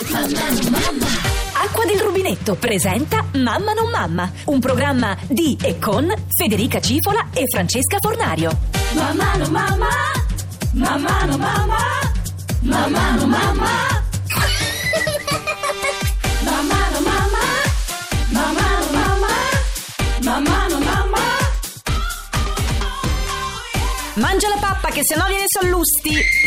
Acqua del rubinetto presenta Mamma non mamma, un programma di e con Federica Cifola e Francesca Fornario. Mamma no mamma, mamma no mamma, mamma no mamma. Mamma no mamma, mamma no mamma, mamma no mamma. Mangia la pappa che sennò viene sallusti.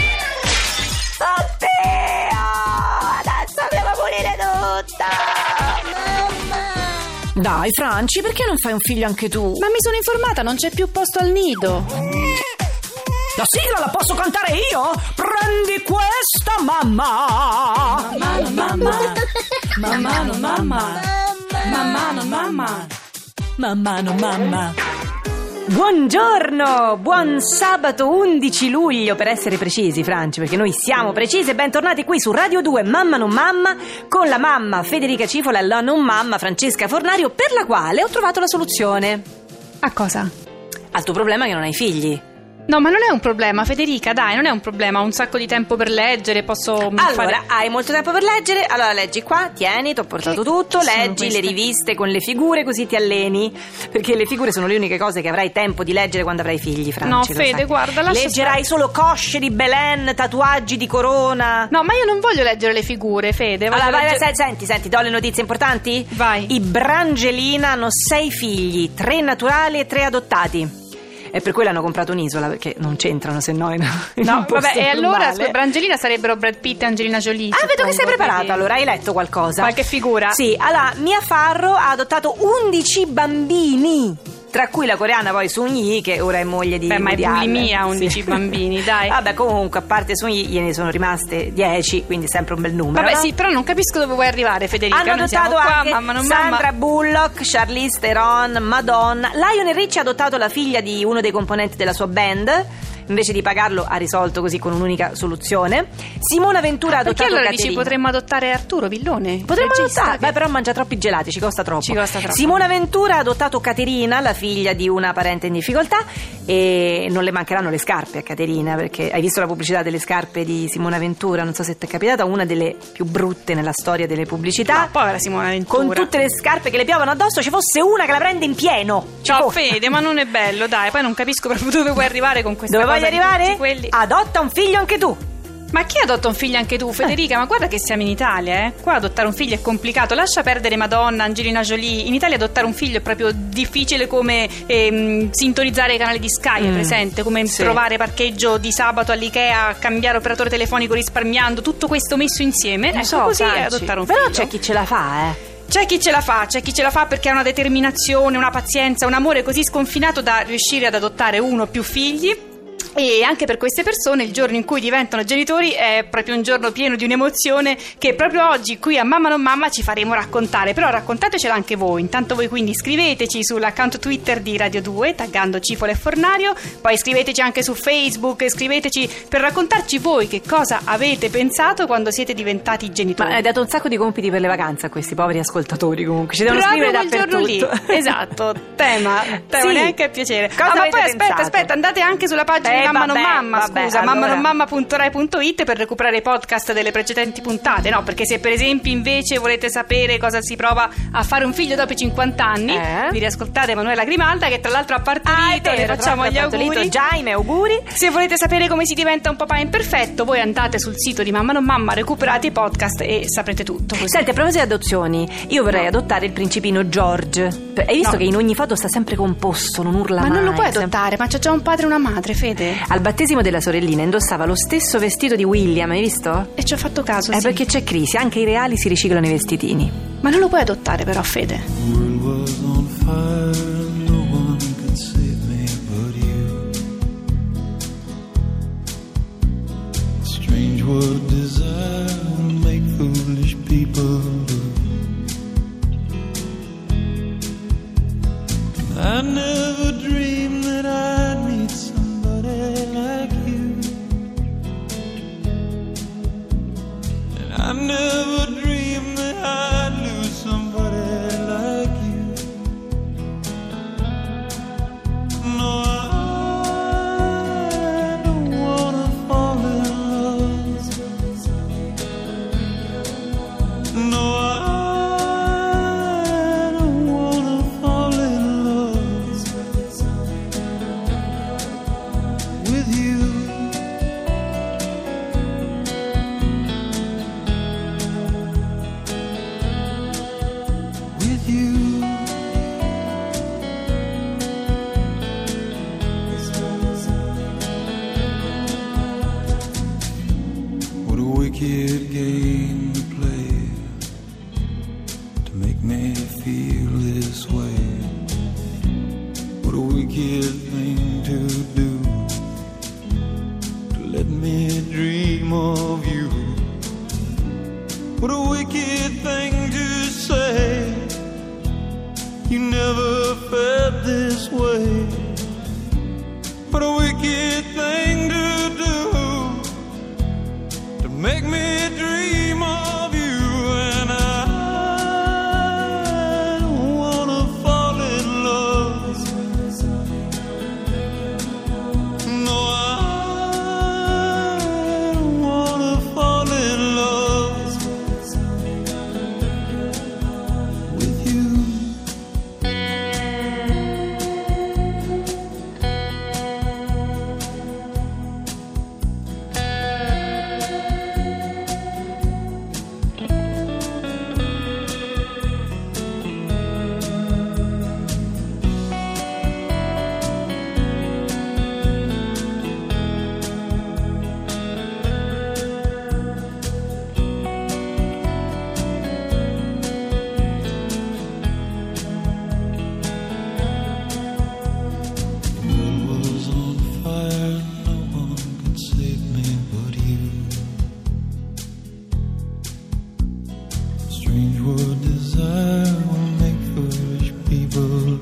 Dai, Franci, perché non fai un figlio anche tu? Ma mi sono informata, non c'è più posto al nido. La sigla la posso cantare io? Prendi questa, mamma. Mamma mamma, mamma mamma, mamma mamma. Mamma no mamma. Buongiorno, buon sabato 11 luglio per essere precisi Franci perché noi siamo precisi e bentornati qui su Radio 2 Mamma non mamma con la mamma Federica Cifola e la non mamma Francesca Fornario per la quale ho trovato la soluzione A cosa? al tuo problema che non hai figli. No, ma non è un problema, Federica, dai, non è un problema. Ho un sacco di tempo per leggere, posso Allora, fare. hai molto tempo per leggere, allora leggi qua, tieni, ti ho portato Che- tutto, leggi le riviste con le figure così ti alleni, perché le figure sono le uniche cose che avrai tempo di leggere quando avrai figli, Franci. No, Fede, sai. guarda, lascia Leggerai solo cosce di Belen, tatuaggi di corona. No, ma io non voglio leggere le figure, Fede. Allora, vai, vai, leggere- sai- senti, senti, do le notizie importanti? Vai. I Brangelina hanno sei figli, tre naturali e tre adottati. E per quello hanno comprato un'isola, perché non c'entrano se no in, in No, vabbè, e allora scusa, Brangelina sarebbero Brad Pitt e Angelina Jolie. Ah, vedo che sei vedi? allora, hai letto qualcosa? Qualche figura? Sì, allora, Mia Farro ha adottato 11 bambini. Tra cui la coreana poi Sun Yi, che ora è moglie di Beh, ma è bulimia, 11 bambini, dai. Vabbè, comunque, a parte Sun Yi, gliene sono rimaste 10, quindi sempre un bel numero. Vabbè, no? sì, però non capisco dove vuoi arrivare, Federica. Hanno adottato qua, anche mamma non Sandra mamma. Bullock, Charlize Theron, Madonna. Lionel Richie ha adottato la figlia di uno dei componenti della sua band. Invece di pagarlo ha risolto così con un'unica soluzione. Simona Ventura ha adottato allora dici Caterina. potremmo adottare Arturo Villone? Potremmo adottare, che- beh, però mangia troppi gelati, ci costa troppo. Ci costa troppo. Simona Ventura ha adottato Caterina, la figlia di una parente in difficoltà, e non le mancheranno le scarpe a Caterina, perché hai visto la pubblicità delle scarpe di Simona Ventura? Non so se ti è capitata, una delle più brutte nella storia delle pubblicità. No, povera Simona Ventura. con tutte le scarpe che le piovono addosso, ci fosse una che la prende in pieno. Ci Ciao fosse. Fede, ma non è bello, dai, poi non capisco proprio dove vuoi arrivare con questa Dove cosa voglio arrivare? quelli. Adotta un figlio anche tu. Ma chi adotta un figlio anche tu, Federica? Ma guarda che siamo in Italia, eh? Qua adottare un figlio è complicato. Lascia perdere Madonna, Angelina Jolie. In Italia adottare un figlio è proprio difficile come ehm, sintonizzare i canali di Sky, Mm, presente? Come sì. trovare parcheggio di sabato all'Ikea, cambiare operatore telefonico risparmiando, tutto questo messo insieme. Lo ecco, so, così è adottare un Però figlio. c'è chi ce la fa, eh. C'è chi ce la fa, c'è chi ce la fa perché ha una determinazione, una pazienza, un amore così sconfinato da riuscire ad adottare uno o più figli. E anche per queste persone il giorno in cui diventano genitori è proprio un giorno pieno di un'emozione che proprio oggi qui a Mamma non Mamma ci faremo raccontare. Però raccontatecela anche voi. Intanto voi quindi scriveteci sull'account Twitter di Radio 2 taggando Cipola e Fornario, poi scriveteci anche su Facebook, scriveteci per raccontarci voi che cosa avete pensato quando siete diventati genitori. Ma hai dato un sacco di compiti per le vacanze a questi poveri ascoltatori comunque. Ci devono Proprio scrivere quel giorno lì. dappertutto. Esatto, tema, tema Sì. neanche a piacere. Cosa Ah, ma poi aspetta, pensato? aspetta, andate anche sulla pagina Eh, Mamma non vabbè, Mamma, vabbè, scusa, allora. mammanonmamma.rai.it per recuperare i podcast delle precedenti puntate, no? Perché se per esempio invece volete sapere cosa si prova a fare un figlio dopo i 50 anni, Eh? vi riascoltate Emanuela Grimalda che tra l'altro ha partorito, Ah, vero, facciamo gli auguri. Jaime, auguri. Se volete sapere come si diventa un papà imperfetto, voi andate sul sito di Mamma non Mamma, recuperate i podcast e saprete tutto. Così. Senti, a proposito di adozioni, io vorrei adottare il principino George. Hai visto No. che in ogni foto sta sempre composto, non urla Ma mai. non lo puoi sempre- adottare, ma c'è già un padre e una madre, Fede. Al battesimo della sorellina indossava lo stesso vestito di William, hai visto? E ci ho fatto caso, È sì. perché c'è crisi, anche i reali si riciclano i vestitini. Ma non lo puoi adottare però, Fede. World. Strange what desire will make foolish people do. I never dreamed that I'd wicked game to play to make me feel this way. What a wicked thing to do to let me dream of you. What a wicked thing to say. You never felt this way. What a wicked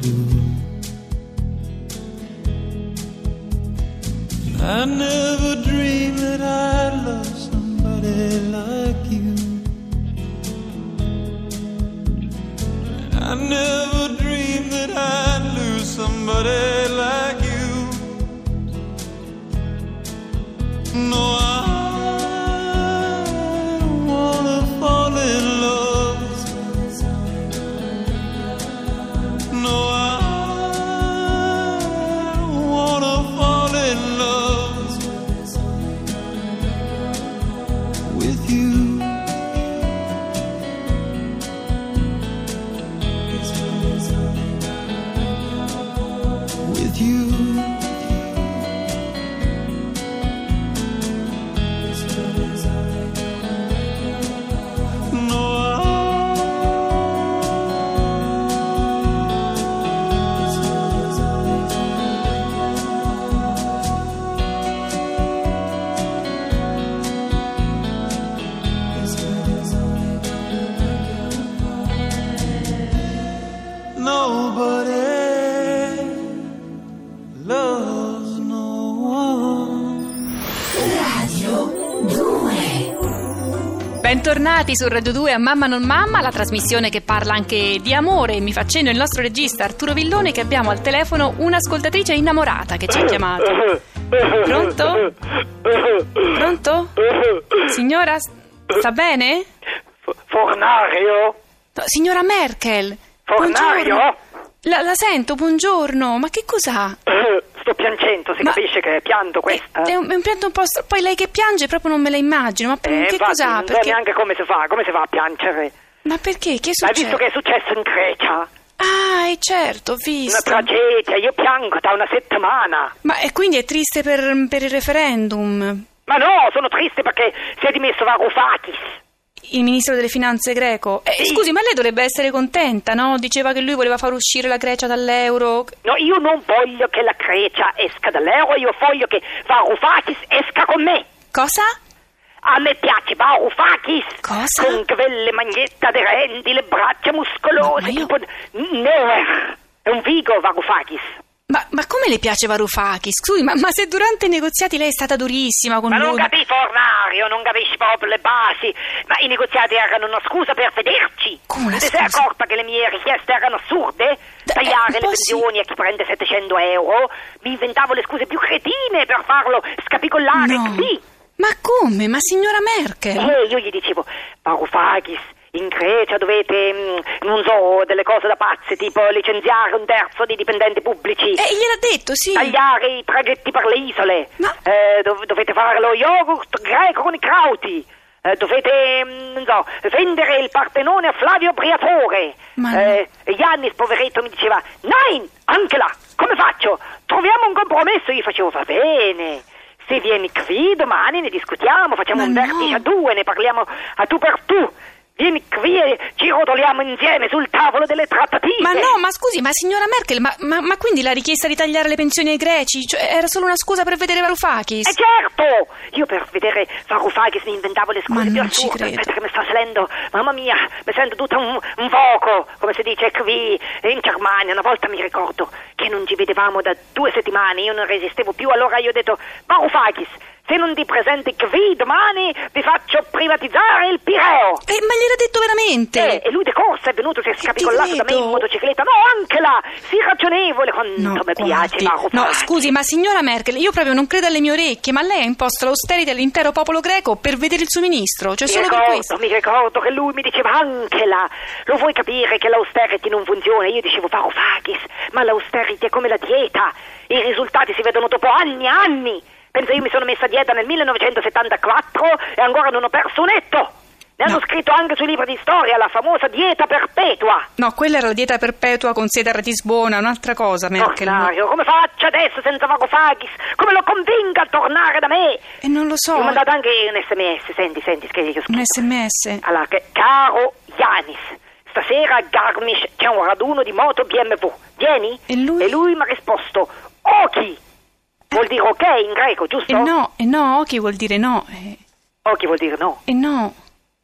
people do. I never dreamed Bentornati su Radio 2 a Mamma non Mamma, la trasmissione che parla anche di amore. Mi fa cenno il nostro regista Arturo Villone che abbiamo al telefono un'ascoltatrice innamorata che ci ha chiamato. Pronto? Pronto? Signora, sta bene? Fornario? No, signora Merkel. Fornario? Buongiorno. La, la sento, buongiorno. Ma che cos'ha? Sto piangendo, si Ma- capisce che pianto questa? È un, è un pianto un po'. str- Poi lei che piange proprio non me la immagino. Ma Eh, che infatti, cos'ha? Non so Perché... neanche come si fa, come si fa a piangere. Ma perché? Che è Hai successo? visto che è successo in Grecia? Ah, è certo, ho Una visto. tragedia, io piango da una settimana. Ma e quindi è triste per, per il referendum? Ma no, sono triste perché si è dimesso Varoufakis. Il ministro delle finanze greco? Eh, Sì. Scusi, ma lei dovrebbe essere contenta, no? Diceva che lui voleva far uscire la Grecia dall'euro. No, io non voglio che la Grecia esca dall'euro, io voglio che Varoufakis esca con me. Cosa? A me piace Varoufakis. Cosa? Con quelle magliette aderenti, le braccia muscolose, Ma- io- tipo Neuer. È un figo Varoufakis. Ma, ma come le piace Varoufakis? Scusi, ma, ma se durante i negoziati lei è stata durissima con Ma lui... non capisci, Fornario, non capisci proprio le basi. Ma i negoziati erano una scusa per vederci. Come una Ti sei accorta che le mie richieste erano assurde? Tagliare eh, le po' sì. pensioni a chi prende 700 euro? Mi inventavo le scuse più cretine per farlo scapicollare No. così. Ma come? Ma signora Merkel? E io gli dicevo, Varoufakis, Grecia dovete, mm, non so, delle cose da pazze, tipo licenziare un terzo dei dipendenti pubblici. Eh, gliel'ha detto, sì. Tagliare i traghetti per le isole. Ma- Eh, dov- dovete fare lo yogurt greco con i crauti. Eh, dovete, mm, non so, vendere il Partenone a Flavio Briatore. Ma no. Eh, Giannis, poveretto, mi diceva, Nein, anche là, come faccio? Troviamo un compromesso. Io facevo, va bene. Sì, vieni qui domani, ne discutiamo, facciamo Ma un no. vertice a due, ne parliamo a tu per tu. Vieni qui e ci rotoliamo insieme sul tavolo delle trattative. Ma no, ma scusi, ma signora Merkel, ma, ma- ma quindi la richiesta di tagliare le pensioni ai greci cioè, era solo una scusa per vedere Varoufakis? Eh certo! Io per vedere Varoufakis mi inventavo le scuse Ma più assurde. Aspetta che mi sta salendo. Mamma mia, mi sento tutta un, un voco, come si dice qui in Germania. Una volta mi ricordo che non ci vedevamo da due settimane, io non resistevo più, allora io ho detto Varoufakis, se non ti presenti qui domani vi faccio privatizzare il Pireo. Eh, ma gliel'ha detto veramente? Eh, e lui de corsa è venuto, si è scapicollato da me in motocicletta. No, anche là, sii ragionevole quanto mi guardi. piace. No, scusi, ma signora Merkel, io proprio non credo alle mie orecchie, ma lei ha imposto l'austerity all'intero popolo greco per vedere il suo ministro, cioè Mi solo per ricordo, questo. mi ricordo che lui mi diceva anche là, lo vuoi capire che l'austerity non funziona? Io dicevo Varoufakis, ma l'austerity è come la dieta, i risultati si vedono dopo anni e anni. Pensa, io mi sono messa a dieta nel 1974 e ancora non ho perso un etto. Ne hanno No. scritto anche sui libri di storia, la famosa dieta perpetua. No, quella era la dieta perpetua con sede a Ratisbona, un'altra cosa, Merkel. no. Mario, come faccio adesso senza Varoufakis? Come lo convinca a tornare da me? E non lo so, Mi ha mandato anche un sms, senti, senti, che ho un scritto. sms. Allora, che- caro Yanis, stasera a Garmisch c'è un raduno di moto BMW. Vieni? E lui? mi ha risposto, Oki. Vuol dire ok in greco, giusto? E no, e no, che vuol dire no? E, Oki vuol dire no. e no.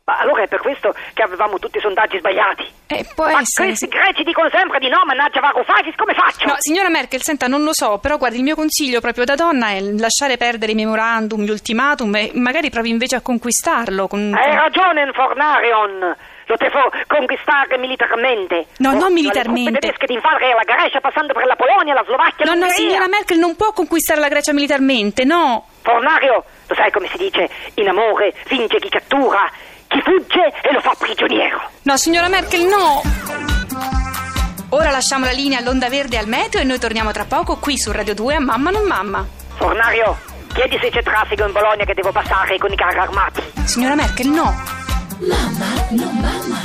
Ma allora è per questo che avevamo tutti i sondaggi sbagliati. Eh, può Ma essere. questi greci dicono sempre di no, mannaggia Varoufakis, come faccio? No, signora Merkel, senta, non lo so, però guardi, il mio consiglio proprio da donna è lasciare perdere i memorandum, gli ultimatum e magari provi invece a conquistarlo con... Hai ragione, Fornarion. Lo devo conquistare militarmente. No, non militarmente. truppe tedesche di invadere la Grecia passando per la Polonia, la Slovacchia, No, no, l'Ungheria. signora Merkel non può conquistare la Grecia militarmente, no. Fornario, lo sai come si dice? In amore vince chi cattura, chi fugge e lo fa prigioniero. No, signora Merkel, no. Ora lasciamo la linea all'onda verde e al meteo e noi torniamo tra poco qui su Radio 2 a Mamma non Mamma. Fornario, chiedi se c'è traffico in Bologna che devo passare con i carri armati. Signora Merkel, no. Mamma, non mamma.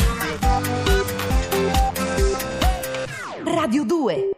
Radio 2